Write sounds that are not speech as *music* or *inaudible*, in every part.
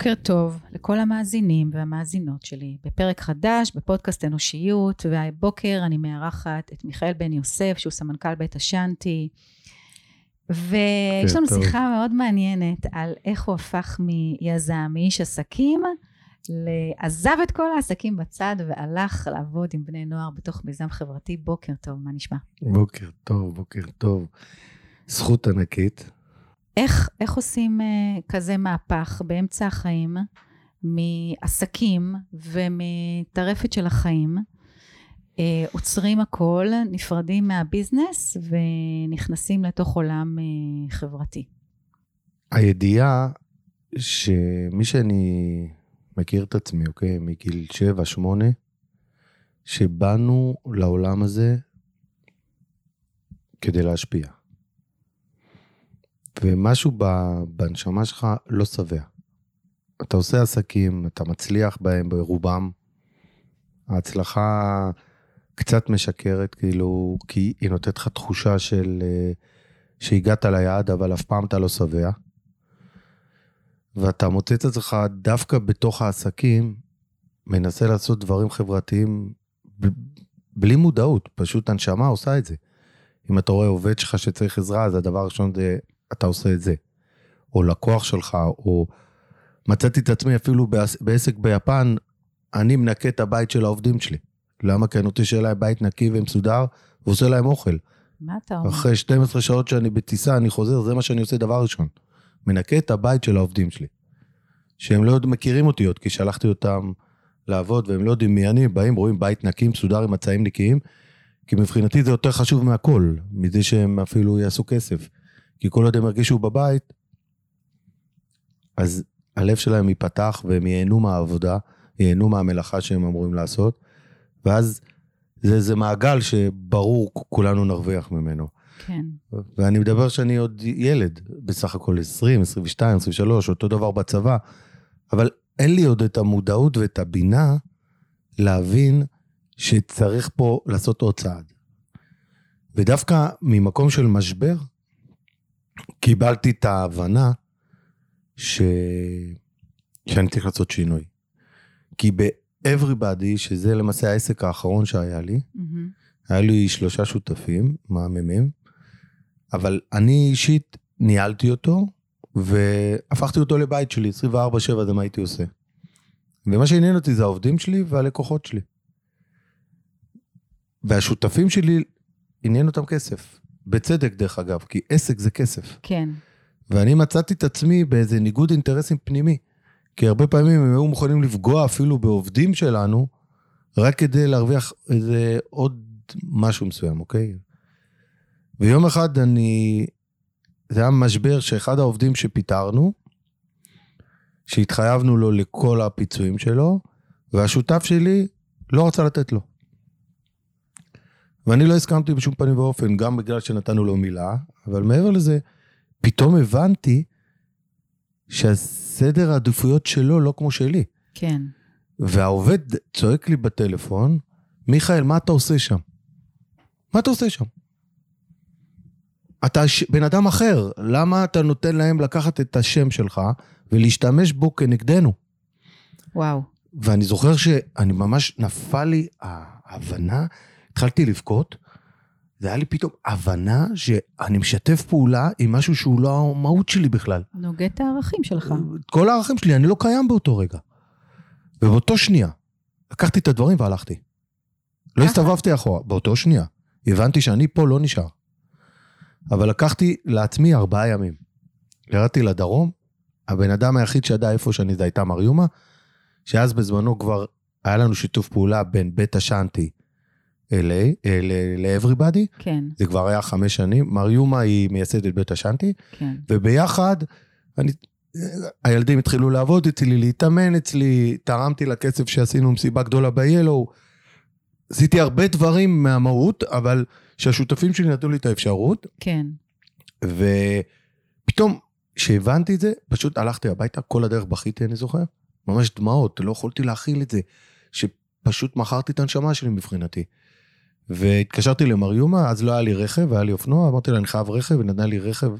בוקר טוב לכל המאזינים והמאזינות שלי בפרק חדש בפודקאסט אנושיות והבוקר אני מארחת את מיכאל בן יוסף שהוא סמנכ"ל בית השאנטי ויש לנו טוב. שיחה מאוד מעניינת על איך הוא הפך מיזם, מאיש עסקים עזב את כל העסקים בצד והלך לעבוד עם בני נוער בתוך מיזם חברתי. בוקר טוב, מה נשמע? בוקר טוב, בוקר טוב. זכות ענקית. איך, איך עושים uh, כזה מהפך באמצע החיים, מעסקים ומטרפת של החיים? uh, עוצרים הכל, נפרדים מהביזנס ונכנסים לתוך עולם uh, חברתי. הידיעה שמי שאני מכיר את עצמי, אוקיי? מגיל 7-8, שבאנו לעולם הזה כדי להשפיע. ומשהו בנשמה שלך לא שבע. אתה עושה עסקים, אתה מצליח בהם, ברובם. ההצלחה קצת משקרת, כאילו, כי היא נותנת לך תחושה של אה, שהגעת ליעד, אבל אף פעם אתה לא שבע. ואתה מוצא את עצמך דווקא בתוך העסקים, מנסה לעשות דברים חברתיים בלי מודעות, פשוט הנשמה עושה את זה. אם אתה רואה עובד שלך שצריך עזרה, אז הדבר הראשון זה, אתה עושה את זה. או לקוח שלך, או מצאתי את עצמי אפילו בעסק ביפן, אני מנקה את הבית של העובדים שלי. למה? כי אני רוצה שיהיה להם בית נקי ומסודר, ועושה להם אוכל. מה אתה אומר? אחרי 12 שעות שאני בטיסה, אני חוזר, זה מה שאני עושה דבר ראשון. מנקה את הבית של העובדים שלי. שהם לא מכירים אותי עוד, כי שלחתי אותם לעבוד, והם לא יודעים מי אני, באים, רואים בית נקי, מסודר עם מצעים נקיים, כי מבחינתי זה יותר חשוב מהכל, מזה שהם אפילו יעשו כסף. כי כל עוד הם ירגישו בבית, אז הלב שלהם ייפתח והם ייהנו מהעבודה, ייהנו מהמלאכה שהם אמורים לעשות, ואז זה איזה מעגל שברור כולנו נרוויח ממנו. כן. ואני מדבר שאני עוד ילד, בסך הכל 20, 22, 23, אותו דבר בצבא, אבל אין לי עוד את המודעות ואת הבינה להבין שצריך פה לעשות עוד צעד. ודווקא ממקום של משבר, קיבלתי את ההבנה ש... שאני צריך לעשות שינוי. כי ב-Everybody, שזה למעשה העסק האחרון שהיה לי, mm-hmm. היה לי שלושה שותפים מהממים, אבל אני אישית ניהלתי אותו, והפכתי אותו לבית שלי, 24-7 זה מה הייתי עושה. ומה שעניין אותי זה העובדים שלי והלקוחות שלי. והשותפים שלי, עניין אותם כסף. בצדק, דרך אגב, כי עסק זה כסף. כן. ואני מצאתי את עצמי באיזה ניגוד אינטרסים פנימי. כי הרבה פעמים הם היו מוכנים לפגוע אפילו בעובדים שלנו, רק כדי להרוויח איזה עוד משהו מסוים, אוקיי? ויום אחד אני, זה היה משבר שאחד העובדים שפיטרנו, שהתחייבנו לו לכל הפיצויים שלו, והשותף שלי לא רצה לתת לו. ואני לא הסכמתי בשום פנים ואופן, גם בגלל שנתנו לו מילה, אבל מעבר לזה, פתאום הבנתי שהסדר העדיפויות שלו לא כמו שלי. כן. והעובד צועק לי בטלפון, מיכאל, מה אתה עושה שם? מה אתה עושה שם? אתה ש... בן אדם אחר, למה אתה נותן להם לקחת את השם שלך ולהשתמש בו כנגדנו? וואו. ואני זוכר שאני ממש, נפל לי ההבנה, התחלתי לבכות, זה היה לי פתאום הבנה שאני משתף פעולה עם משהו שהוא לא המהות שלי בכלל. נוגד את הערכים שלך. את כל הערכים שלי, אני לא קיים באותו רגע. ובאותו שנייה, לקחתי את הדברים והלכתי. לא הסתובבתי אחורה, באותו שנייה. הבנתי שאני פה לא נשאר. אבל לקחתי לעצמי ארבעה ימים. ירדתי לדרום, הבן אדם היחיד שידע איפה שאני זה הייתה מריומה, שאז בזמנו כבר היה לנו שיתוף פעולה בין בית השאנטי LA, ל-Everybody. כן. זה כבר היה חמש שנים. מריומה היא מייסדת בית השאנטי. כן. וביחד, אני, הילדים התחילו לעבוד אצלי, להתאמן אצלי, תרמתי לכסף שעשינו מסיבה גדולה ב-Yellow. עשיתי הרבה דברים מהמהות, אבל שהשותפים שלי נתנו לי את האפשרות. כן. ופתאום, כשהבנתי את זה, פשוט הלכתי הביתה, כל הדרך בכיתי, אני זוכר. ממש דמעות, לא יכולתי להכיל את זה. שפשוט מכרתי את הנשמה שלי מבחינתי. והתקשרתי למריומה, אז לא היה לי רכב, היה לי אופנוע, אמרתי לה, אני חייב רכב, היא נתנה לי רכב,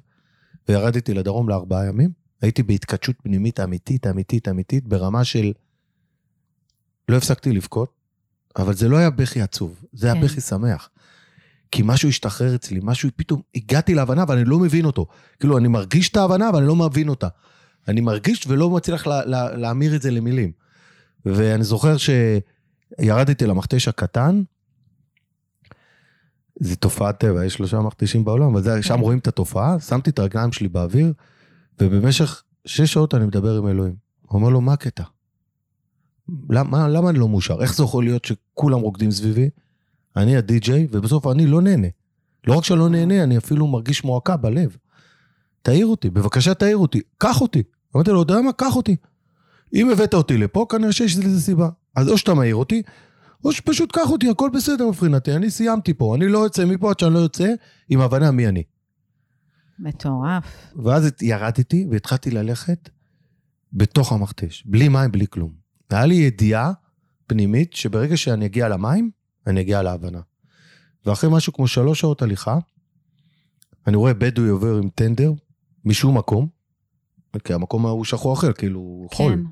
וירדתי לדרום לארבעה ימים. הייתי בהתכתשות פנימית אמיתית, אמיתית, אמיתית, ברמה של... לא הפסקתי לבכות, אבל זה לא היה בכי עצוב, זה היה כן. בכי שמח. כי משהו השתחרר אצלי, משהו, פתאום הגעתי להבנה ואני לא מבין אותו. כאילו, אני מרגיש את ההבנה, אבל אני לא מבין אותה. אני מרגיש ולא מצליח לה, לה, להמיר את זה למילים. ואני זוכר שירדתי למכתש הקטן, זה תופעת טבע, יש שלושה מכתשים בעולם, אבל זה, שם רואים את התופעה, שמתי את הרגליים שלי באוויר, ובמשך שש שעות אני מדבר עם אלוהים. הוא אומר לו, מה הקטע? למה, למה אני לא מאושר? איך זה יכול להיות שכולם רוקדים סביבי? אני הדי-ג'יי, ובסוף אני לא נהנה. לא רק שלא נהנה, אני אפילו מרגיש מועקה בלב. תעיר אותי, בבקשה תעיר אותי, קח אותי. אמרתי לו, אתה יודע מה? קח אותי. אם הבאת אותי לפה, כנראה שיש לזה סיבה. אז או שאתה מעיר אותי, או שפשוט קח אותי, הכל בסדר מבחינתי, אני סיימתי פה, אני לא יוצא מפה עד שאני לא יוצא עם הבנה מי אני. מטורף. ואז ירדתי והתחלתי ללכת בתוך המכתש, בלי מים, בלי כלום. והיה לי ידיעה פנימית שברגע שאני אגיע למים, אני אגיע להבנה. ואחרי משהו כמו שלוש שעות הליכה, אני רואה בדואי עובר עם טנדר משום מקום, כי המקום ההוא שחור אחר, כאילו חול.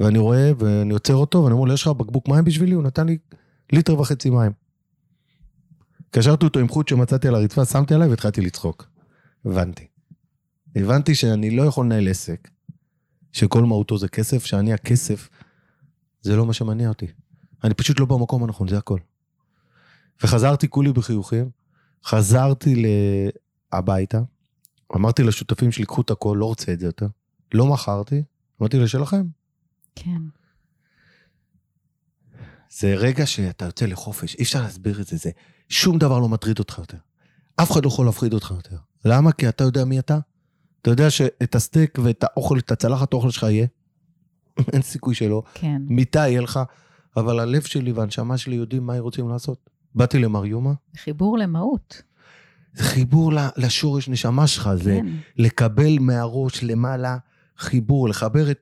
ואני רואה, ואני עוצר אותו, ואני אומר לו, יש לך בקבוק מים בשבילי? הוא נתן לי ליטר וחצי מים. קשרתי אותו עם חוט שמצאתי על הרצפה, שמתי עליי והתחלתי לצחוק. הבנתי. הבנתי שאני לא יכול לנהל עסק, שכל מהותו זה כסף, שאני הכסף, זה לא מה שמניע אותי. אני פשוט לא במקום הנכון, זה הכל. וחזרתי כולי בחיוכים, חזרתי הביתה, אמרתי לשותפים שלי, קחו את הכל, לא רוצה את זה יותר. לא מכרתי, אמרתי לו, שלכם. כן. זה רגע שאתה יוצא לחופש, אי אפשר להסביר את זה, זה שום דבר לא מטריד אותך יותר. אף אחד לא יכול להפחיד אותך יותר. למה? כי אתה יודע מי אתה. אתה יודע שאת הסטייק ואת האוכל, את הצלחת האוכל שלך יהיה. *laughs* אין סיכוי שלא. כן. מיטה יהיה לך, אבל הלב שלי והנשמה שלי יודעים מה הם רוצים לעשות. באתי למר יומה, חיבור למהות. זה חיבור לשורש נשמה שלך, זה כן. לקבל מהראש למעלה חיבור, לחבר את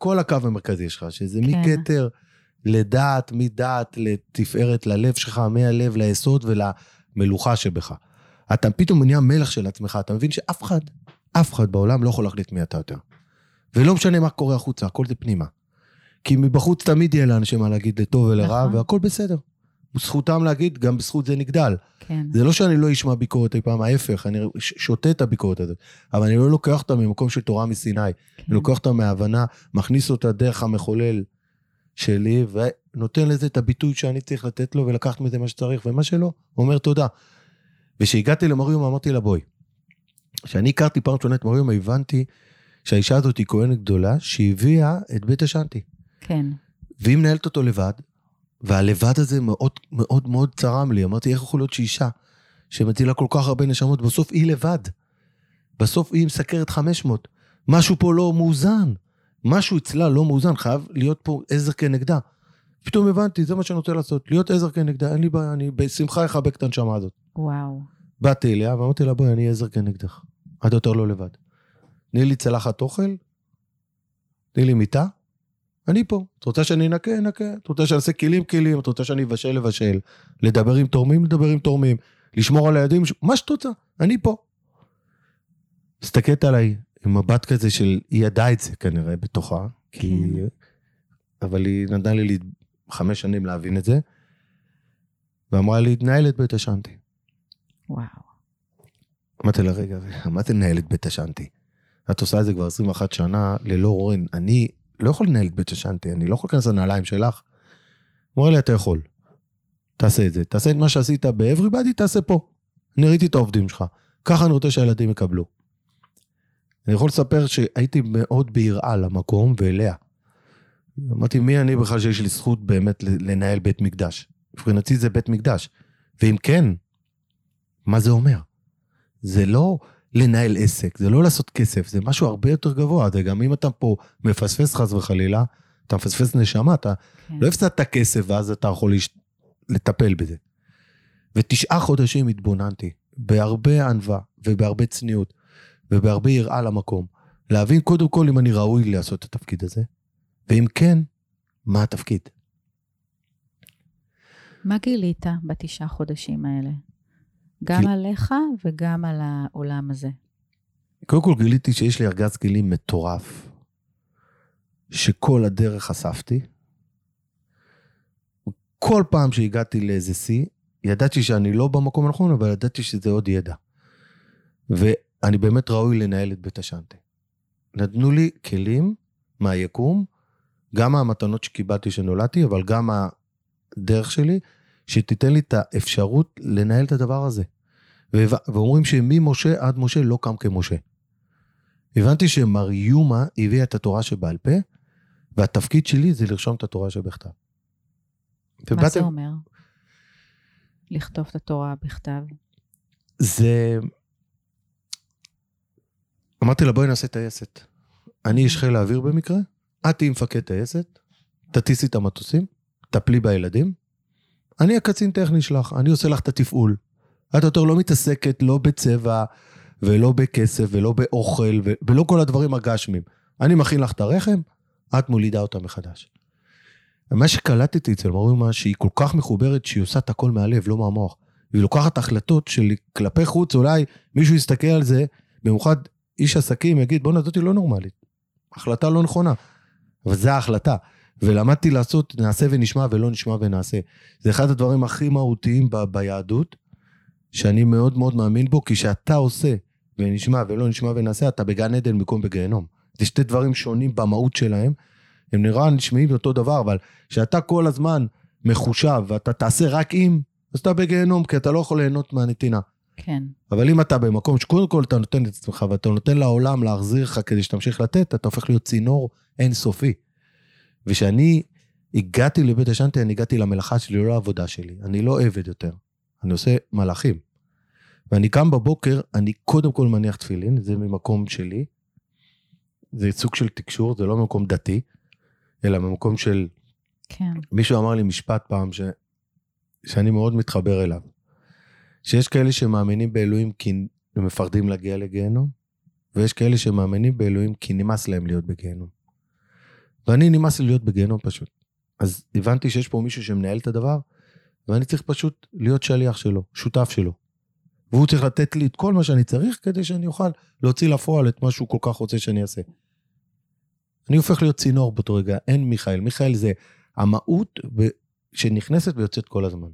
כל הקו המרכזי שלך, שזה כן. מכתר לדעת, מדעת לתפארת, ללב שלך, מהלב ליסוד ולמלוכה שבך. אתה פתאום נהיה מלך של עצמך, אתה מבין שאף אחד, אף אחד בעולם לא יכול להחליט מי אתה יותר. ולא משנה מה קורה החוצה, הכל זה פנימה. כי מבחוץ תמיד יהיה לאנשים מה להגיד לטוב ולרע, נכון. והכל בסדר. זכותם להגיד, גם בזכות זה נגדל. כן. זה לא שאני לא אשמע ביקורת אי פעם, ההפך, אני שותה את הביקורת הזאת. אבל אני לא לוקח אותה ממקום של תורה מסיני. כן. אני לוקח אותה מההבנה, מכניס אותה דרך המחולל שלי, ונותן לזה את הביטוי שאני צריך לתת לו, ולקחת מזה מה שצריך, ומה שלא, אומר תודה. וכשהגעתי למריום, אמרתי לה, בואי. כשאני הכרתי פעם ראשונה את מריום, הבנתי שהאישה הזאת היא כהנת גדולה, שהביאה את בית השנטי. כן. והיא מנהלת אותו לבד, והלבד הזה מאוד מאוד מאוד צרם לי. אמרתי, איך יכול להיות שאישה שמצילה כל כך הרבה נשמות, בסוף היא לבד. בסוף היא מסקרת 500. משהו פה לא מאוזן. משהו אצלה לא מאוזן, חייב להיות פה עזר כנגדה. פתאום הבנתי, זה מה שאני רוצה לעשות, להיות עזר כנגדה, אין לי בעיה, אני בשמחה אחבק את הנשמה הזאת. וואו. באתי אליה ואמרתי לה, בואי, אני עזר כנגדך. את יותר לא לבד. תני לי צלחת אוכל, תני לי מיטה, אני פה. את רוצה שאני אנקה? אנקה. את רוצה שאני אעשה כלים? כלים. את רוצה שאני אבשל? לבשל. לדבר עם תורמים? לדבר עם תורמים. לשמור על הילדים? מה שאת רוצה, אני פה. מסתכלת עליי עם מבט כזה של, היא ידעה את זה כנראה בתוכה, כי... כן. אבל היא נתנה לי חמש שנים להבין את זה, ואמרה לי, תנהל את בית השנטי. וואו. אמרתי לה, רגע, מה זה לנהל את בית השנטי? את עושה את זה כבר 21 שנה ללא רורן. אני לא יכול לנהל את בית השנטי, אני לא יכול להיכנס לנעליים שלך. הוא אומר לי, אתה יכול. תעשה את זה. תעשה את מה שעשית ב-Everybody, תעשה פה. אני ראיתי את העובדים שלך. ככה אני רוצה שהילדים יקבלו. אני יכול לספר שהייתי מאוד ביראה למקום ואליה. אמרתי, מי אני בכלל שיש לי זכות באמת לנהל בית מקדש? מבחינתי זה בית מקדש. ואם כן, מה זה אומר? זה לא לנהל עסק, זה לא לעשות כסף, זה משהו הרבה יותר גבוה. זה גם אם אתה פה מפספס חס וחלילה, אתה מפספס נשמה, אתה כן. לא הפסדת כסף ואז אתה יכול לש... לטפל בזה. ותשעה חודשים התבוננתי, בהרבה ענווה ובהרבה צניעות ובהרבה יראה למקום. להבין קודם כל אם אני ראוי לעשות את התפקיד הזה, ואם כן, מה התפקיד. מה גילית בתשעה חודשים האלה? גם גיל- עליך וגם על העולם הזה. קודם כל גיליתי שיש לי ארגז כלים מטורף, שכל הדרך אספתי. כל פעם שהגעתי לאיזה שיא, ידעתי שאני לא במקום הנכון, אבל ידעתי שזה עוד ידע. ואני באמת ראוי לנהל את בית השנטה. נתנו לי כלים מהיקום, גם מהמתנות שקיבלתי כשנולדתי, אבל גם הדרך שלי, שתיתן לי את האפשרות לנהל את הדבר הזה. ואומרים שממשה עד משה לא קם כמשה. הבנתי שמר יומה הביאה את התורה שבעל פה, והתפקיד שלי זה לרשום את התורה שבכתב. מה ובאת... זה אומר? לכתוב את התורה בכתב? זה... אמרתי לה, בואי נעשה טייסת. אני איש חיל האוויר במקרה, את תהיי מפקד טייסת, תטיסי את המטוסים, טפלי בילדים, אני הקצין טכני שלך, אני עושה לך את התפעול. את יותר לא מתעסקת לא בצבע ולא בכסף ולא באוכל ו- ולא כל הדברים הגשמים. אני מכין לך את הרחם, את מולידה אותה מחדש. מה שקלטתי אצל מורימה, שהיא כל כך מחוברת שהיא עושה את הכל מהלב, לא מהמוח. והיא לוקחת החלטות של כלפי חוץ, אולי מישהו יסתכל על זה, במיוחד איש עסקים יגיד, בואנה, זאתי לא נורמלית. החלטה לא נכונה. אבל זו ההחלטה. ולמדתי לעשות נעשה ונשמע ולא נשמע ונעשה. זה אחד הדברים הכי מהותיים ב- ביהדות, שאני מאוד מאוד מאמין בו, כי כשאתה עושה ונשמע ולא נשמע ונעשה, אתה בגן עדן במקום בגיהנום. זה שתי דברים שונים במהות שלהם. הם נראה נשמעים אותו דבר, אבל כשאתה כל הזמן מחושב ואתה תעשה רק אם, אז אתה בגיהנום, כי אתה לא יכול ליהנות מהנתינה. כן. אבל אם אתה במקום שקודם כל אתה נותן את עצמך ואתה נותן לעולם להחזיר לך כדי שתמשיך לתת, אתה הופך להיות צינור אינסופי. וכשאני הגעתי לבית השנטי, אני הגעתי למלאכה שלי, לא לעבודה שלי. אני לא עבד יותר, אני עושה מלאכים. ואני קם בבוקר, אני קודם כל מניח תפילין, זה ממקום שלי. זה סוג של תקשור, זה לא ממקום דתי, אלא ממקום של... כן. מישהו אמר לי משפט פעם ש... שאני מאוד מתחבר אליו. שיש כאלה שמאמינים באלוהים כי הם מפחדים להגיע לגיהנום, ויש כאלה שמאמינים באלוהים כי נמאס להם להיות בגיהנום. ואני נמאס לי להיות בגיהנום פשוט. אז הבנתי שיש פה מישהו שמנהל את הדבר, ואני צריך פשוט להיות שליח שלו, שותף שלו. והוא צריך לתת לי את כל מה שאני צריך כדי שאני אוכל להוציא לפועל את מה שהוא כל כך רוצה שאני אעשה. אני הופך להיות צינור באותו רגע, אין מיכאל. מיכאל זה המהות שנכנסת ויוצאת כל הזמן.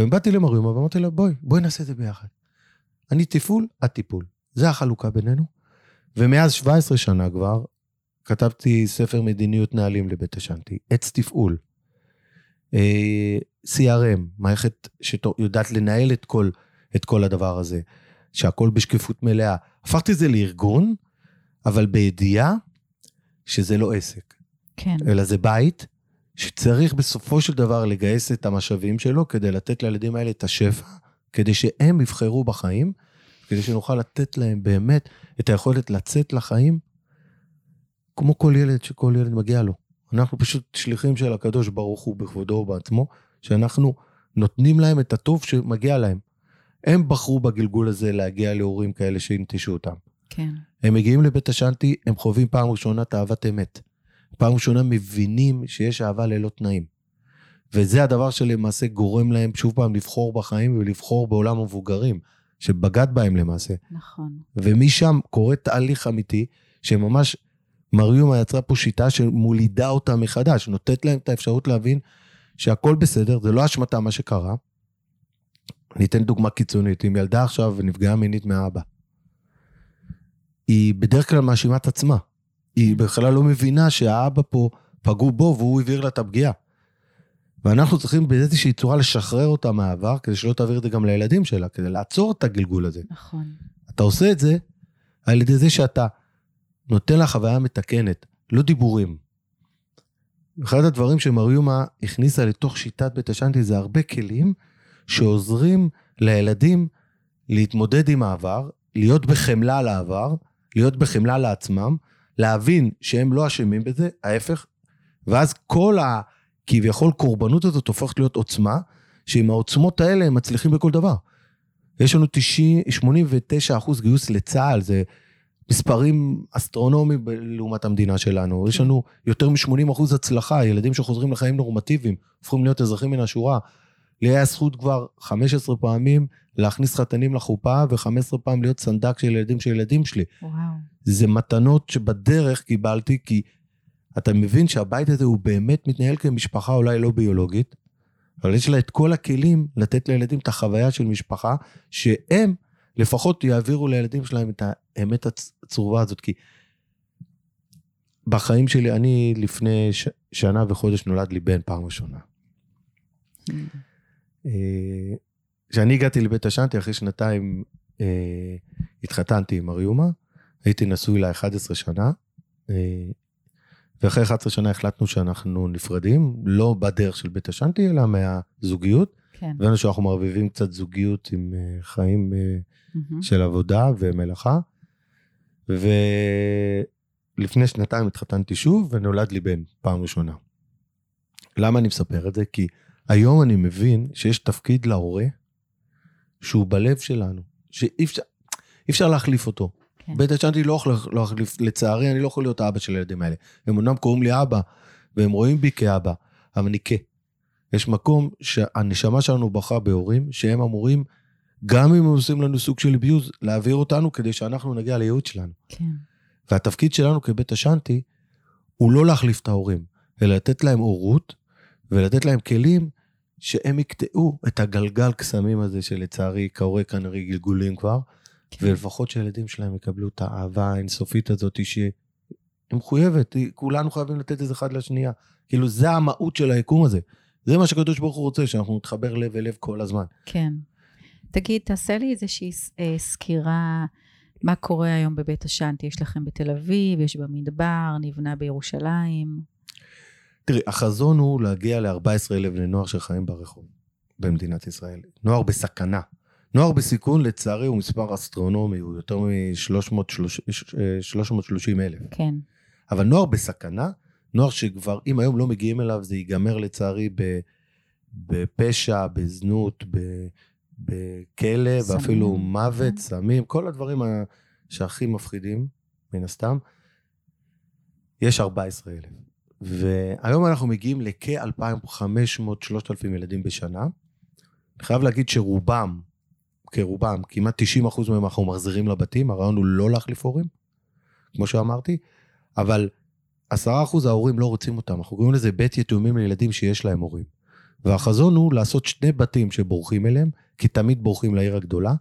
ובאתי למריומה ואמרתי לה, בואי, בואי נעשה את זה ביחד. אני תפעול, את טיפול. זה החלוקה בינינו. ומאז 17 שנה כבר, כתבתי ספר מדיניות נהלים לבית השנטי, עץ תפעול. אה, CRM, מערכת שיודעת לנהל את כל, את כל הדבר הזה, שהכל בשקיפות מלאה. הפכתי את זה לארגון, אבל בידיעה שזה לא עסק. כן. אלא זה בית שצריך בסופו של דבר לגייס את המשאבים שלו כדי לתת לילדים האלה את השפע, כדי שהם יבחרו בחיים, כדי שנוכל לתת להם באמת את היכולת לצאת לחיים כמו כל ילד שכל ילד מגיע לו. אנחנו פשוט שליחים של הקדוש ברוך הוא בכבודו ובעצמו, שאנחנו נותנים להם את הטוב שמגיע להם. הם בחרו בגלגול הזה להגיע להורים כאלה שינטשו אותם. כן. הם מגיעים לבית השנטי, הם חווים פעם ראשונה את אהבת אמת. פעם ראשונה מבינים שיש אהבה ללא תנאים. וזה הדבר שלמעשה גורם להם שוב פעם לבחור בחיים ולבחור בעולם המבוגרים, שבגד בהם למעשה. נכון. ומשם קורה תהליך אמיתי, שממש מריומה יצרה פה שיטה שמולידה אותה מחדש, נותנת להם את האפשרות להבין שהכל בסדר, זה לא אשמתה מה שקרה. אני אתן דוגמה קיצונית, אם ילדה עכשיו נפגעה מינית מהאבא. היא בדרך כלל מאשימה את עצמה. היא בכלל לא מבינה שהאבא פה פגעו בו והוא העביר לה את הפגיעה. ואנחנו צריכים באיזושהי צורה לשחרר אותה מהעבר, כדי שלא תעביר את זה גם לילדים שלה, כדי לעצור את הגלגול הזה. נכון. אתה עושה את זה על ידי זה שאתה נותן לה חוויה מתקנת, לא דיבורים. אחד הדברים שמריומה הכניסה לתוך שיטת בית השנטי זה הרבה כלים שעוזרים לילדים להתמודד עם העבר, להיות בחמלה לעבר, להיות בחמלה לעצמם, להבין שהם לא אשמים בזה, ההפך, ואז כל הכביכול קורבנות הזאת הופכת להיות עוצמה, שעם העוצמות האלה הם מצליחים בכל דבר. יש לנו 90, 89 אחוז גיוס לצה"ל, זה מספרים אסטרונומיים לעומת המדינה שלנו. יש לנו יותר מ-80 אחוז הצלחה, ילדים שחוזרים לחיים נורמטיביים, הופכים להיות אזרחים מן השורה. לי היה זכות כבר 15 פעמים להכניס חתנים לחופה, ו-15 פעם להיות סנדק של ילדים של ילדים שלי. וואו. זה מתנות שבדרך קיבלתי, כי אתה מבין שהבית הזה הוא באמת מתנהל כמשפחה אולי לא ביולוגית, אבל יש לה את כל הכלים לתת לילדים את החוויה של משפחה, שהם לפחות יעבירו לילדים שלהם את האמת הצרובה הזאת. כי בחיים שלי, אני לפני ש... שנה וחודש נולד לי בן פעם ראשונה. אה, כשאני הגעתי לבית השנטי, אחרי שנתיים אה, התחתנתי עם אריומה, הייתי נשוי לה 11 שנה, אה, ואחרי 11 שנה החלטנו שאנחנו נפרדים, לא בדרך של בית השנטי, אלא מהזוגיות. כן. הבנו שאנחנו מערבבים קצת זוגיות עם אה, חיים אה, מהמם. של עבודה ומלאכה. ולפני שנתיים התחתנתי שוב ונולד לי בן, פעם ראשונה. למה אני מספר את זה? כי היום אני מבין שיש תפקיד להורה שהוא בלב שלנו, שאי אפשר, אפשר להחליף אותו. כן. בית השנטי לא יכול להחליף, לצערי אני לא יכול להיות האבא של הילדים האלה. הם אמנם קוראים לי אבא, והם רואים בי כאבא, אבל אני כ. יש מקום שהנשמה שלנו בחרה בהורים, שהם אמורים, גם אם הם עושים לנו סוג של abuse, להעביר אותנו כדי שאנחנו נגיע לייעוד שלנו. כן. והתפקיד שלנו כבית השנטי, הוא לא להחליף את ההורים, אלא לתת להם הורות, ולתת להם כלים שהם יקטעו את הגלגל קסמים הזה, שלצערי קורה כנראה גלגולים כבר, כן. ולפחות שהילדים שלהם יקבלו את האהבה האינסופית הזאת שהיא מחויבת, כולנו חייבים לתת את זה אחד לשנייה. כאילו, זה המהות של היקום הזה. זה מה שהקדוש ברוך הוא רוצה, שאנחנו נתחבר לב אל לב כל הזמן. כן. תגיד, תעשה לי איזושהי אה, סקירה, מה קורה היום בבית השנטי? יש לכם בתל אביב, יש במדבר, נבנה בירושלים. תראי, החזון הוא להגיע ל-14,000 בני נוער שחיים ברחוב במדינת ישראל. נוער בסכנה. נוער בסיכון, לצערי, הוא מספר אסטרונומי, הוא יותר מ-330 אלף. כן. אבל נוער בסכנה, נוער שכבר, אם היום לא מגיעים אליו, זה ייגמר לצערי בפשע, בזנות, ב, בכלא, סמים, ואפילו. מוות, סמים, כל הדברים ה- שהכי מפחידים, מן הסתם. יש 14,000. והיום אנחנו מגיעים לכ-2,500-3,000 ילדים בשנה. אני חייב להגיד שרובם, כרובם, כמעט 90% מהם אנחנו מחזירים לבתים, הרעיון הוא לא להחליף הורים, כמו שאמרתי, אבל 10% ההורים לא רוצים אותם, אנחנו קוראים לזה בית יתומים לילדים שיש להם הורים. והחזון הוא לעשות שני בתים שבורחים אליהם, כי תמיד בורחים לעיר הגדולה.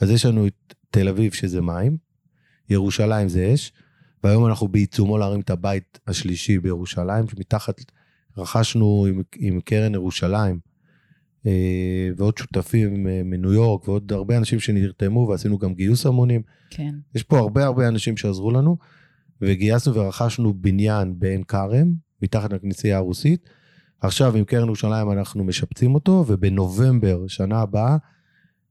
אז יש לנו את תל אביב שזה מים, ירושלים זה אש, והיום אנחנו בעיצומו להרים את הבית השלישי בירושלים, שמתחת רכשנו עם, עם קרן ירושלים, אה, ועוד שותפים אה, מניו יורק, ועוד הרבה אנשים שנרתמו, ועשינו גם גיוס המונים. כן. יש פה הרבה הרבה אנשים שעזרו לנו, וגייסנו ורכשנו בניין בעין כרם, מתחת לכנסייה הרוסית. עכשיו עם קרן ירושלים אנחנו משפצים אותו, ובנובמבר, שנה הבאה,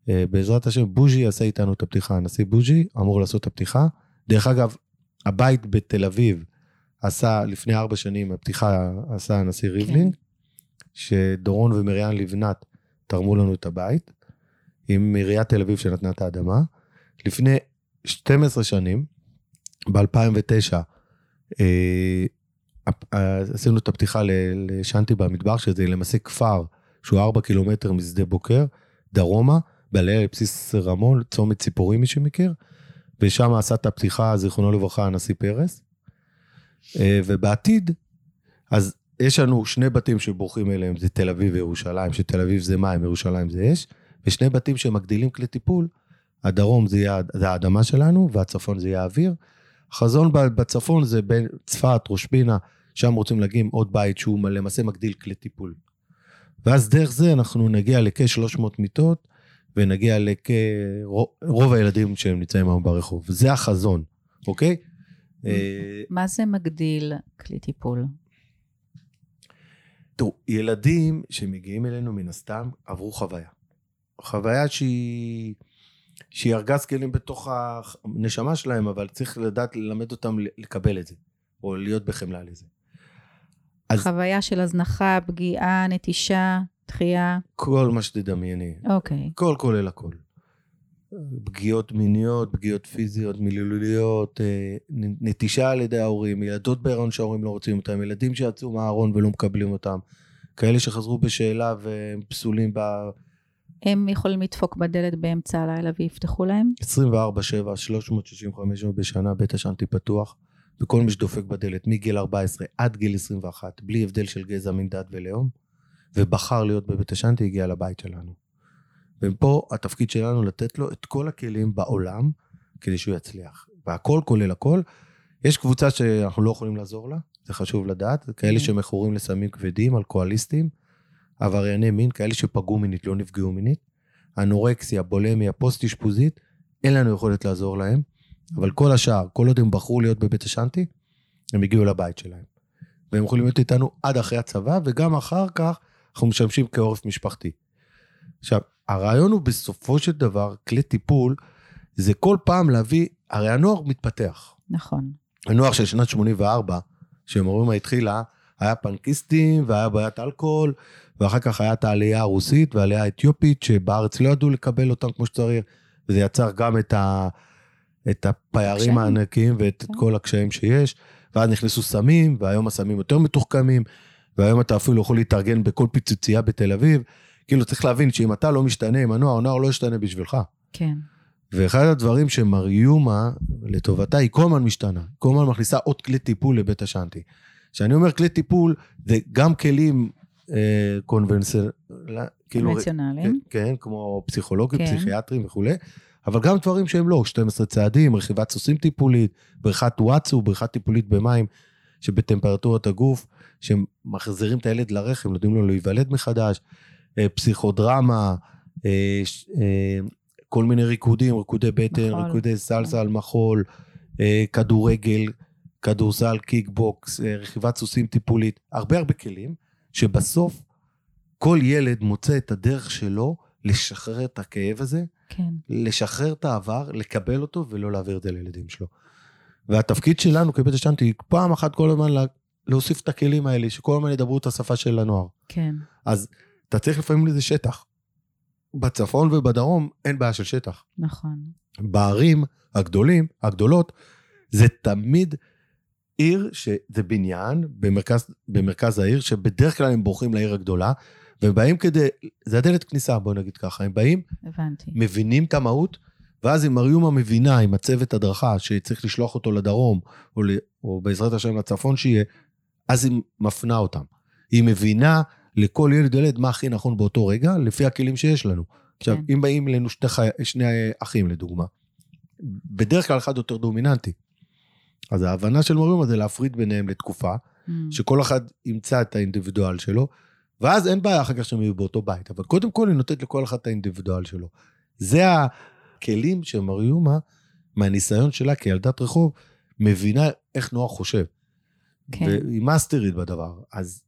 אה, בעזרת השם, בוז'י יעשה איתנו את הפתיחה. הנשיא בוז'י אמור לעשות את הפתיחה. דרך אגב, הבית בתל אביב עשה, לפני ארבע שנים, הפתיחה עשה הנשיא ריבלין, שדורון ומריאן לבנת תרמו לנו את הבית, עם עיריית תל אביב שנתנה את האדמה. לפני 12 שנים, ב-2009, אה, אה, עשינו את הפתיחה ל- לשנטי במדבר, שזה למעשה כפר שהוא 4 קילומטר משדה בוקר, דרומה, בעלייה לבסיס רמון, צומת ציפורים, מי שמכיר, ושם עשה את הפתיחה, זיכרונו לברכה, הנשיא פרס. אה, ובעתיד, אז יש לנו שני בתים שבורחים אליהם, זה תל אביב וירושלים, שתל אביב זה מים, ירושלים זה אש, ושני בתים שמגדילים כלי טיפול, הדרום זה יהיה זה האדמה שלנו, והצפון זה יהיה האוויר. החזון בצפון זה בין צפת, ראש פינה, שם רוצים להקים עוד בית שהוא למעשה מגדיל כלי טיפול. ואז דרך זה אנחנו נגיע לכ-300 מיטות, ונגיע לכ-רוב הילדים שהם נמצאים היום ברחוב. זה החזון, אוקיי? אה, מה זה מגדיל כלי טיפול? תראו, ילדים שמגיעים אלינו מן הסתם עברו חוויה. חוויה שהיא, שהיא ארגז כלים בתוך הנשמה שלהם, אבל צריך לדעת ללמד אותם לקבל את זה, או להיות בחמלה לזה. אז- חוויה של הזנחה, פגיעה, נטישה, דחייה. כל מה שתדמייני, אוקיי. הכל כולל הכל. פגיעות מיניות, פגיעות פיזיות, מילוליות, אה, נטישה על ידי ההורים, ילדות בהיריון שההורים לא רוצים אותם, ילדים שיצאו מהארון ולא מקבלים אותם, כאלה שחזרו בשאלה והם פסולים ב... הם יכולים לדפוק בדלת באמצע הלילה ויפתחו להם? 24-7, 365 יום בשנה, בית השאנטי פתוח, וכל מי שדופק בדלת מגיל 14 עד גיל 21, בלי הבדל של גזע, מין, דת ולאום, ובחר להיות בבית השאנטי, הגיע לבית שלנו. ופה התפקיד שלנו לתת לו את כל הכלים בעולם כדי שהוא יצליח. והכל כולל הכל. יש קבוצה שאנחנו לא יכולים לעזור לה, זה חשוב לדעת, כאלה כן. שמכורים לסמים כבדים, אלכוהוליסטים, עברייני מין, כאלה שפגעו מינית, לא נפגעו מינית, אנורקסיה, בולמיה, פוסט-אשפוזית, אין לנו יכולת לעזור להם, אבל כל השאר, כל עוד הם בחרו להיות בבית השאנטי, הם הגיעו לבית שלהם. והם יכולים להיות איתנו עד אחרי הצבא, וגם אחר כך אנחנו משמשים כעורף משפחתי. עכשיו, הרעיון הוא בסופו של דבר, כלי טיפול, זה כל פעם להביא, הרי הנוער מתפתח. נכון. הנוער של שנת 84, שמורימה התחילה, היה פנקיסטים והיה בעיית אלכוהול, ואחר כך היה את העלייה הרוסית והעלייה האתיופית, שבארץ לא ידעו לקבל אותם כמו שצריך, וזה יצר גם את, ה, את הפערים הקשיים. הענקיים ואת כן. כל הקשיים שיש, ואז נכנסו סמים, והיום הסמים יותר מתוחכמים, והיום אתה אפילו יכול להתארגן בכל פיצוצייה בתל אביב. כאילו, צריך להבין שאם אתה לא משתנה עם הנוער, הנוער לא ישתנה בשבילך. כן. ואחד הדברים שמריומה, לטובתה, היא כל הזמן משתנה. כל הזמן מכניסה עוד כלי טיפול לבית השאנטי. כשאני אומר כלי טיפול, זה גם כלים אה, קונבנציונליים, כאילו, קונבנציונליים. כן, כמו פסיכולוגים, כן. פסיכיאטרים וכולי, אבל גם דברים שהם לא, 12 צעדים, רכיבת סוסים טיפולית, בריכת וואטסו, בריכה טיפולית במים, שבטמפרטורת הגוף, שמחזירים את הילד לרחם, נותנים לו להיוולד מחדש, אה, פסיכודרמה, אה, אה, כל מיני ריקודים, ריקודי בטן, מחול. ריקודי סלסה על מחול, אה, כדורגל, כדורסל, קיקבוקס, אה, רכיבת סוסים טיפולית, הרבה הרבה כלים, שבסוף כל ילד מוצא את הדרך שלו לשחרר את הכאב הזה, כן. לשחרר את העבר, לקבל אותו ולא להעביר את זה לילדים שלו. והתפקיד שלנו כבית היא פעם אחת כל הזמן לה- להוסיף את הכלים האלה, שכל הזמן ידברו את השפה של הנוער. כן. אז אתה צריך לפעמים לזה שטח. בצפון ובדרום אין בעיה של שטח. נכון. בערים הגדולים, הגדולות, זה תמיד עיר שזה בניין במרכז, במרכז העיר, שבדרך כלל הם בורחים לעיר הגדולה, והם באים כדי, זה הדלת כניסה, בוא נגיד ככה, הם באים, הבנתי. מבינים את המהות, ואז אם מריומה מבינה עם הצוות הדרכה שצריך לשלוח אותו לדרום, או, ל, או בעזרת השם לצפון שיהיה, אז היא מפנה אותם. היא מבינה לכל ילד ילד מה הכי נכון באותו רגע, לפי הכלים שיש לנו. עכשיו, כן. אם באים אלינו שני, חי... שני אחים, לדוגמה, בדרך כלל אחד יותר דומיננטי. אז ההבנה של מריומה זה להפריד ביניהם לתקופה, Mm. שכל אחד ימצא את האינדיבידואל שלו, ואז אין בעיה אחר כך שהם יהיו באותו בית, אבל קודם כל היא נותנת לכל אחד את האינדיבידואל שלו. זה הכלים שמריומה, מהניסיון שלה כילדת רחוב, מבינה איך נוער חושב. כן. והיא מאסטרית בדבר. אז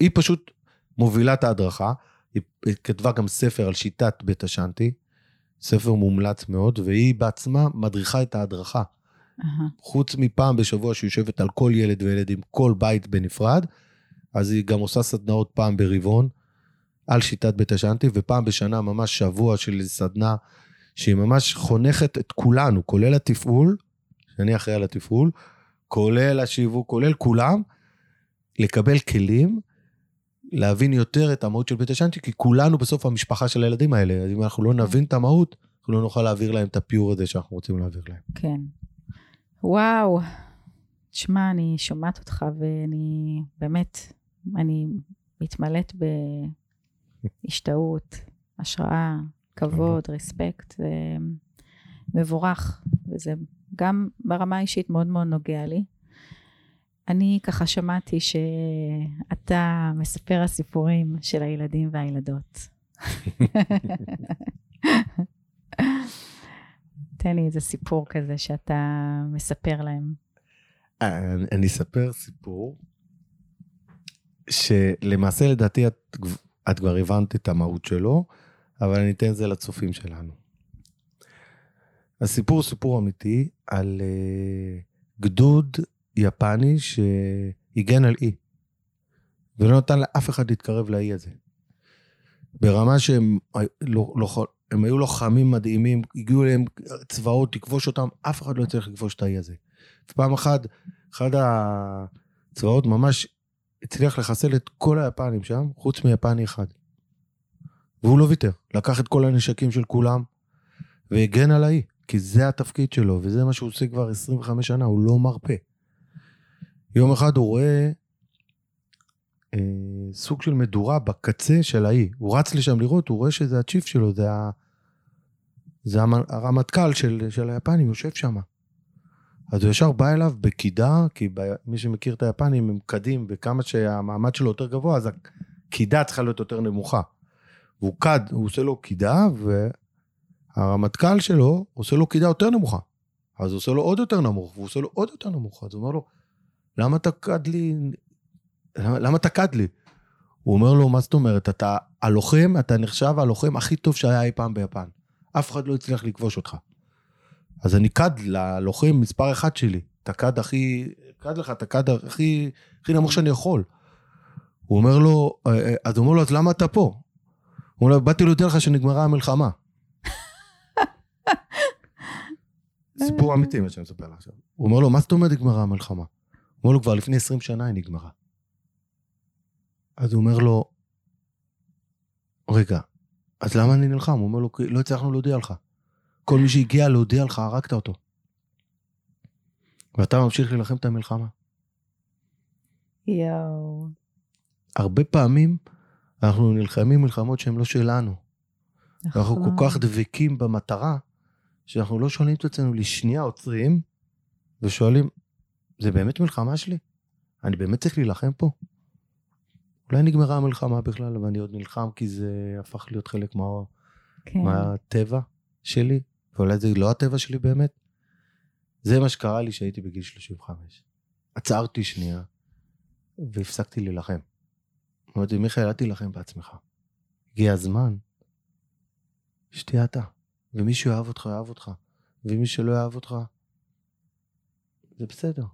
היא פשוט מובילה את ההדרכה, היא כתבה גם ספר על שיטת בית השאנטי, ספר מומלץ מאוד, והיא בעצמה מדריכה את ההדרכה. אהה. חוץ מפעם בשבוע שהיא יושבת על כל ילד וילד עם כל בית בנפרד, אז היא גם עושה סדנאות פעם ברבעון על שיטת בית השאנטי, ופעם בשנה ממש שבוע של סדנה שהיא ממש חונכת את כולנו, כולל התפעול, שאני אחראי על התפעול, כולל השיווק, כולל כולם, לקבל כלים, להבין יותר את המהות של בית השאנטי, כי כולנו בסוף המשפחה של הילדים האלה, אז אם אנחנו לא נבין את המהות, אנחנו לא נוכל להעביר להם את הפיור הזה שאנחנו רוצים להעביר להם. כן. וואו. תשמע, אני שומעת אותך ואני באמת, אני מתמלאת בהשתאות, השראה, כבוד, רספקט. זה מבורך, וזה גם ברמה האישית מאוד מאוד נוגע לי. אני ככה שמעתי שאתה מספר הסיפורים של הילדים והילדות. *laughs* תן לי איזה סיפור כזה שאתה מספר להם. אה, אני- אני אספר סיפור, שלמעשה לדעתי את, את כבר הבנת את המהות שלו, אבל אני אתן את זה לצופים שלנו. הסיפור הוא סיפור אמיתי על uh, גדוד יפני שהגן על אי, ולא נתן לאף אחד להתקרב לאי הזה. ברמה שהם לא, לא, הם היו לוחמים מדהימים, הגיעו אליהם צבאות לכבוש אותם, אף אחד לא הצליח לכבוש את האי הזה. ופעם אחת, אחד הצבאות ממש הצליח לחסל את כל היפנים שם, חוץ מיפני אחד. והוא לא ויתר, לקח את כל הנשקים של כולם והגן על האי, כי זה התפקיד שלו, וזה מה שהוא עושה כבר 25 שנה, הוא לא מרפה. יום אחד הוא רואה אה, סוג של מדורה בקצה של האי. הוא רץ לשם לראות, הוא רואה שזה הצ'יף שלו, זה. זה הרמטכ"ל של, של היפנים, יושב שם. אז הוא ישר בא אליו בקידה, כי ב... מי שמכיר את היפנים הם קדים, וכמה שהמעמד שלו יותר גבוה, אז הקידה צריכה להיות יותר נמוכה. והוא קד, הוא עושה לו קידה, והרמטכ"ל שלו עושה לו קידה יותר נמוכה. אז הוא עושה לו עוד יותר נמוך, והוא עושה לו עוד יותר נמוך. אז הוא אומר לו, למה אתה קד לי, למה, אתה קד לי? הוא אומר לו, מה זאת אומרת, אתה הלוחם, אתה נחשב הלוחם הכי טוב שהיה אי פעם ביפן. אף אחד לא הצליח לכבוש אותך. אז אני קד ללוחם מספר אחד שלי. אתה קד הכי, קד לך, אתה קד הכי, הכי נמוך שאני יכול. הוא אומר לו, אה, אה, אז הוא אומר לו, אז למה אתה פה? הוא אומר לו, באתי להודיע לך שנגמרה המלחמה. *laughs* סיפור אמיתי מה שאני מספר לך עכשיו. הוא אומר לו, מה זאת אומרת נגמרה המלחמה? הוא אומר לו, כבר לפני 20 שנה היא נגמרה. אז הוא אומר לו, רגע, אז למה אני נלחם? הוא אומר לו, לא הצלחנו להודיע לך. כל מי שהגיע להודיע לך, הרגת אותו. ואתה ממשיך להילחם את המלחמה. יואו. הרבה פעמים אנחנו נלחמים מלחמות שהן לא שלנו. נכון. אנחנו כל כך דבקים במטרה, שאנחנו לא שואלים את עצמנו לשנייה עוצרים, ושואלים, זה באמת מלחמה שלי? אני באמת צריך להילחם פה? אולי נגמרה המלחמה בכלל, ואני עוד נלחם כי זה הפך להיות חלק מה... כן. מהטבע שלי, ואולי זה לא הטבע שלי באמת. זה מה שקרה לי כשהייתי בגיל 35. עצרתי שנייה, והפסקתי להילחם. אמרתי, מיכאל, אל תילחם בעצמך. הגיע הזמן שתהיה אתה. ומי שאוהב אותך, יאהב אותך. ומי שלא יאהב אותך, זה בסדר.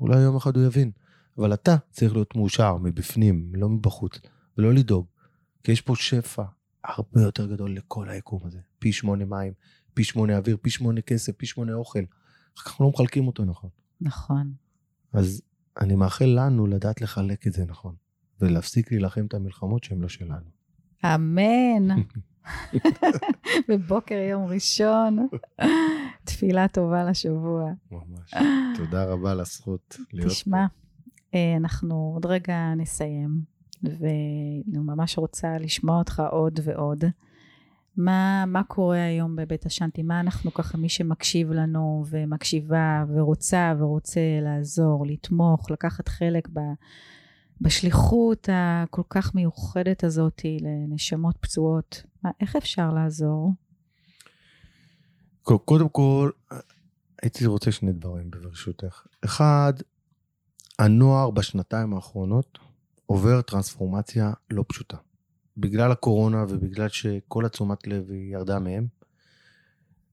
אולי יום אחד הוא יבין. אבל אתה צריך להיות מאושר מבפנים, לא מבחוץ, ולא לדאוג. כי יש פה שפע הרבה יותר גדול לכל היקום הזה. פי שמונה מים, פי שמונה אוויר, פי שמונה כסף, פי שמונה אוכל. אחר כך אנחנו לא מחלקים אותו נכון. נכון. אז אני מאחל לנו לדעת לחלק את זה נכון, ולהפסיק להילחם את המלחמות שהן לא שלנו. אמן. *laughs* בבוקר יום ראשון, תפילה טובה לשבוע. ממש. תודה רבה על הזכות להיות פה. תשמע, אנחנו עוד רגע נסיים, ואני ממש רוצה לשמוע אותך עוד ועוד. מה, מה קורה היום בבית השנטי? מה אנחנו ככה, מי שמקשיב לנו ומקשיבה ורוצה ורוצה לעזור, לתמוך, לקחת חלק ב, בשליחות הכל כך מיוחדת הזאת לנשמות פצועות, מה, איך אפשר לעזור? קודם כל, הייתי רוצה שני דברים ברשותך. אחד, הנוער בשנתיים האחרונות עובר טרנספורמציה לא פשוטה. בגלל הקורונה ובגלל שכל התשומת לב ירדה מהם,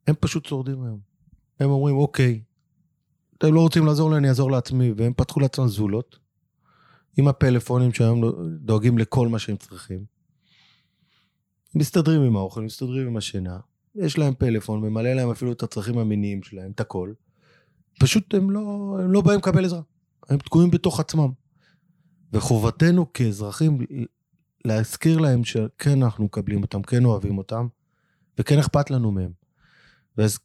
הם פשוט שורדים היום. הם אומרים, אוקיי, אתם לא רוצים לעזור לי, אני אעזור לעצמי, והם פתחו לעצמם זולות, עם הפלאפונים שהיום דואגים לכל מה שהם צריכים. מסתדרים עם האוכל, מסתדרים עם השינה, יש להם פלאפון, ממלא להם אפילו את הצרכים המיניים שלהם, את הכל. פשוט הם לא, הם לא באים לקבל עזרה. הם תקועים בתוך עצמם. וחובתנו כאזרחים להזכיר להם שכן אנחנו מקבלים אותם, כן אוהבים אותם, וכן אכפת לנו מהם. ואז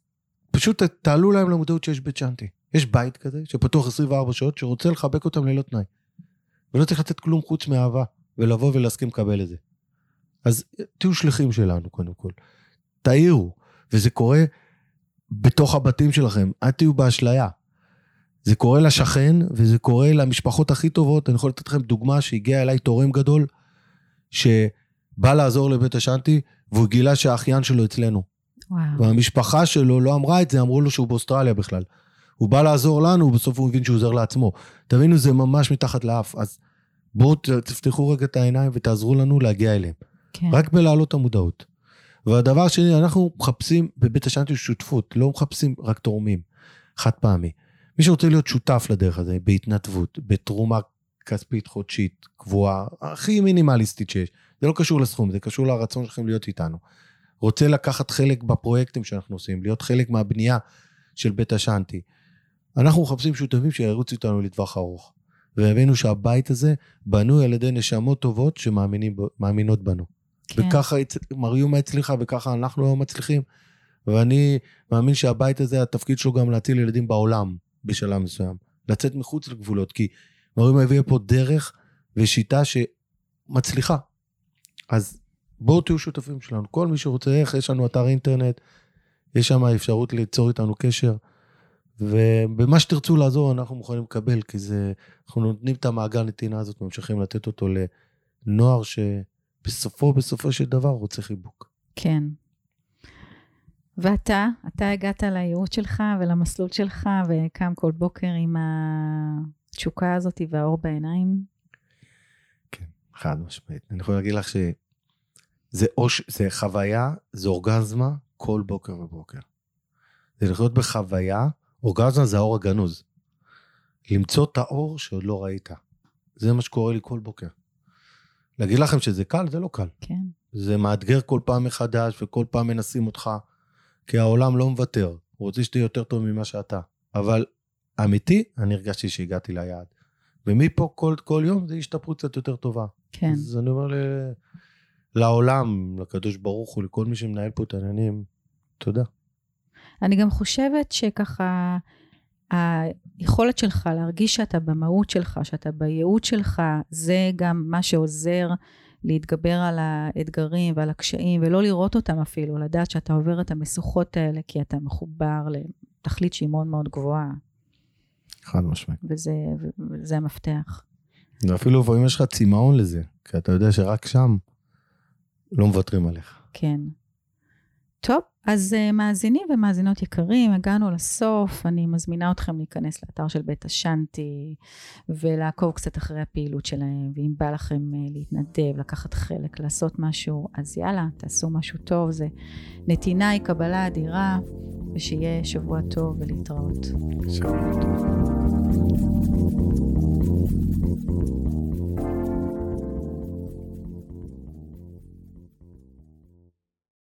פשוט תעלו להם למודעות שיש בית צ'אנטי. יש בית כזה שפתוח 24 שעות שרוצה לחבק אותם ללא תנאי. ולא צריך לתת כלום חוץ מאהבה, ולבוא ולהסכים לקבל את זה. אז תהיו שליחים שלנו קודם כל. תעירו, וזה קורה בתוך הבתים שלכם, אל תהיו באשליה. זה קורה לשכן, וזה קורה למשפחות הכי טובות. אני יכול לתת לכם דוגמה שהגיע אליי תורם גדול, שבא לעזור לבית השנטי, והוא גילה שהאחיין שלו אצלנו. וואו. והמשפחה שלו לא אמרה את זה, אמרו לו שהוא באוסטרליה בכלל. הוא בא לעזור לנו, ובסוף הוא הבין שהוא עוזר לעצמו. תבינו, זה ממש מתחת לאף. אז בואו תפתחו רגע את העיניים ותעזרו לנו להגיע אליהם. כן. רק בלהעלות את המודעות. והדבר שני, אנחנו מחפשים בבית השנטי שותפות, לא מחפשים רק תורמים, חד פעמי. מי שרוצה להיות שותף לדרך הזה, בהתנדבות, בתרומה כספית חודשית, קבועה, הכי מינימליסטית שיש, זה לא קשור לסכום, זה קשור לרצון שלכם להיות איתנו. רוצה לקחת חלק בפרויקטים שאנחנו עושים, להיות חלק מהבנייה של בית השנטי. אנחנו מחפשים שותפים שירוצו איתנו לטווח ארוך. והבינו שהבית הזה בנוי על ידי נשמות טובות שמאמינות בנו. כן. וככה מריומה הצליחה, וככה אנחנו היום מצליחים. ואני מאמין שהבית הזה, התפקיד שלו גם להציל ילדים בעולם בשלב מסוים. לצאת מחוץ לגבולות, כי מריומה הביאה פה דרך ושיטה שמצליחה. אז בואו תהיו שותפים שלנו. כל מי שרוצה, איך, יש לנו אתר אינטרנט, יש שם אפשרות ליצור איתנו קשר. ובמה שתרצו לעזור, אנחנו מוכנים לקבל, כי זה, אנחנו נותנים את המעגל נתינה הזאת, ממשיכים לתת אותו לנוער שבסופו, בסופו של דבר רוצה חיבוק. כן. ואתה, אתה הגעת לייעוד שלך ולמסלול שלך, וקם כל בוקר עם התשוקה הזאת והאור בעיניים? כן, חד משמעית. אני יכול להגיד לך שזה אוש, זה חוויה, זה אורגזמה כל בוקר ובוקר. זה לחיות בחוויה אורגזמה זה האור הגנוז. למצוא את האור שעוד לא ראית. זה מה שקורה לי כל בוקר. להגיד לכם שזה קל? זה לא קל. כן. זה מאתגר כל פעם מחדש, וכל פעם מנסים אותך, כי העולם לא מוותר. הוא רוצה שתהיה יותר טוב ממה שאתה. אבל אמיתי, אני הרגשתי שהגעתי ליעד. ומפה כל, כל יום זה השתפרות קצת יותר טובה. כן. אז אני אומר ל... לעולם, לקדוש ברוך הוא, לכל מי שמנהל פה את העניינים, תודה. אני גם חושבת שככה, היכולת שלך להרגיש שאתה במהות שלך, שאתה בייעוד שלך, זה גם מה שעוזר להתגבר על האתגרים ועל הקשיים, ולא לראות אותם אפילו, לדעת שאתה עובר את המשוכות האלה, כי אתה מחובר לתכלית שהיא מאוד מאוד גבוהה. חד משמעית. וזה, וזה המפתח. ואפילו לפעמים יש לך צמאון לזה, כי אתה יודע שרק שם לא מוותרים עליך. כן. טוב, אז uh, מאזינים ומאזינות יקרים, הגענו לסוף, אני מזמינה אתכם להיכנס לאתר של בית השאנטי ולעקוב קצת אחרי הפעילות שלהם, ואם בא לכם uh, להתנדב, לקחת חלק, לעשות משהו, אז יאללה, תעשו משהו טוב, זה נתינה היא קבלה אדירה, ושיהיה שבוע טוב ולהתראות. שבוע טוב.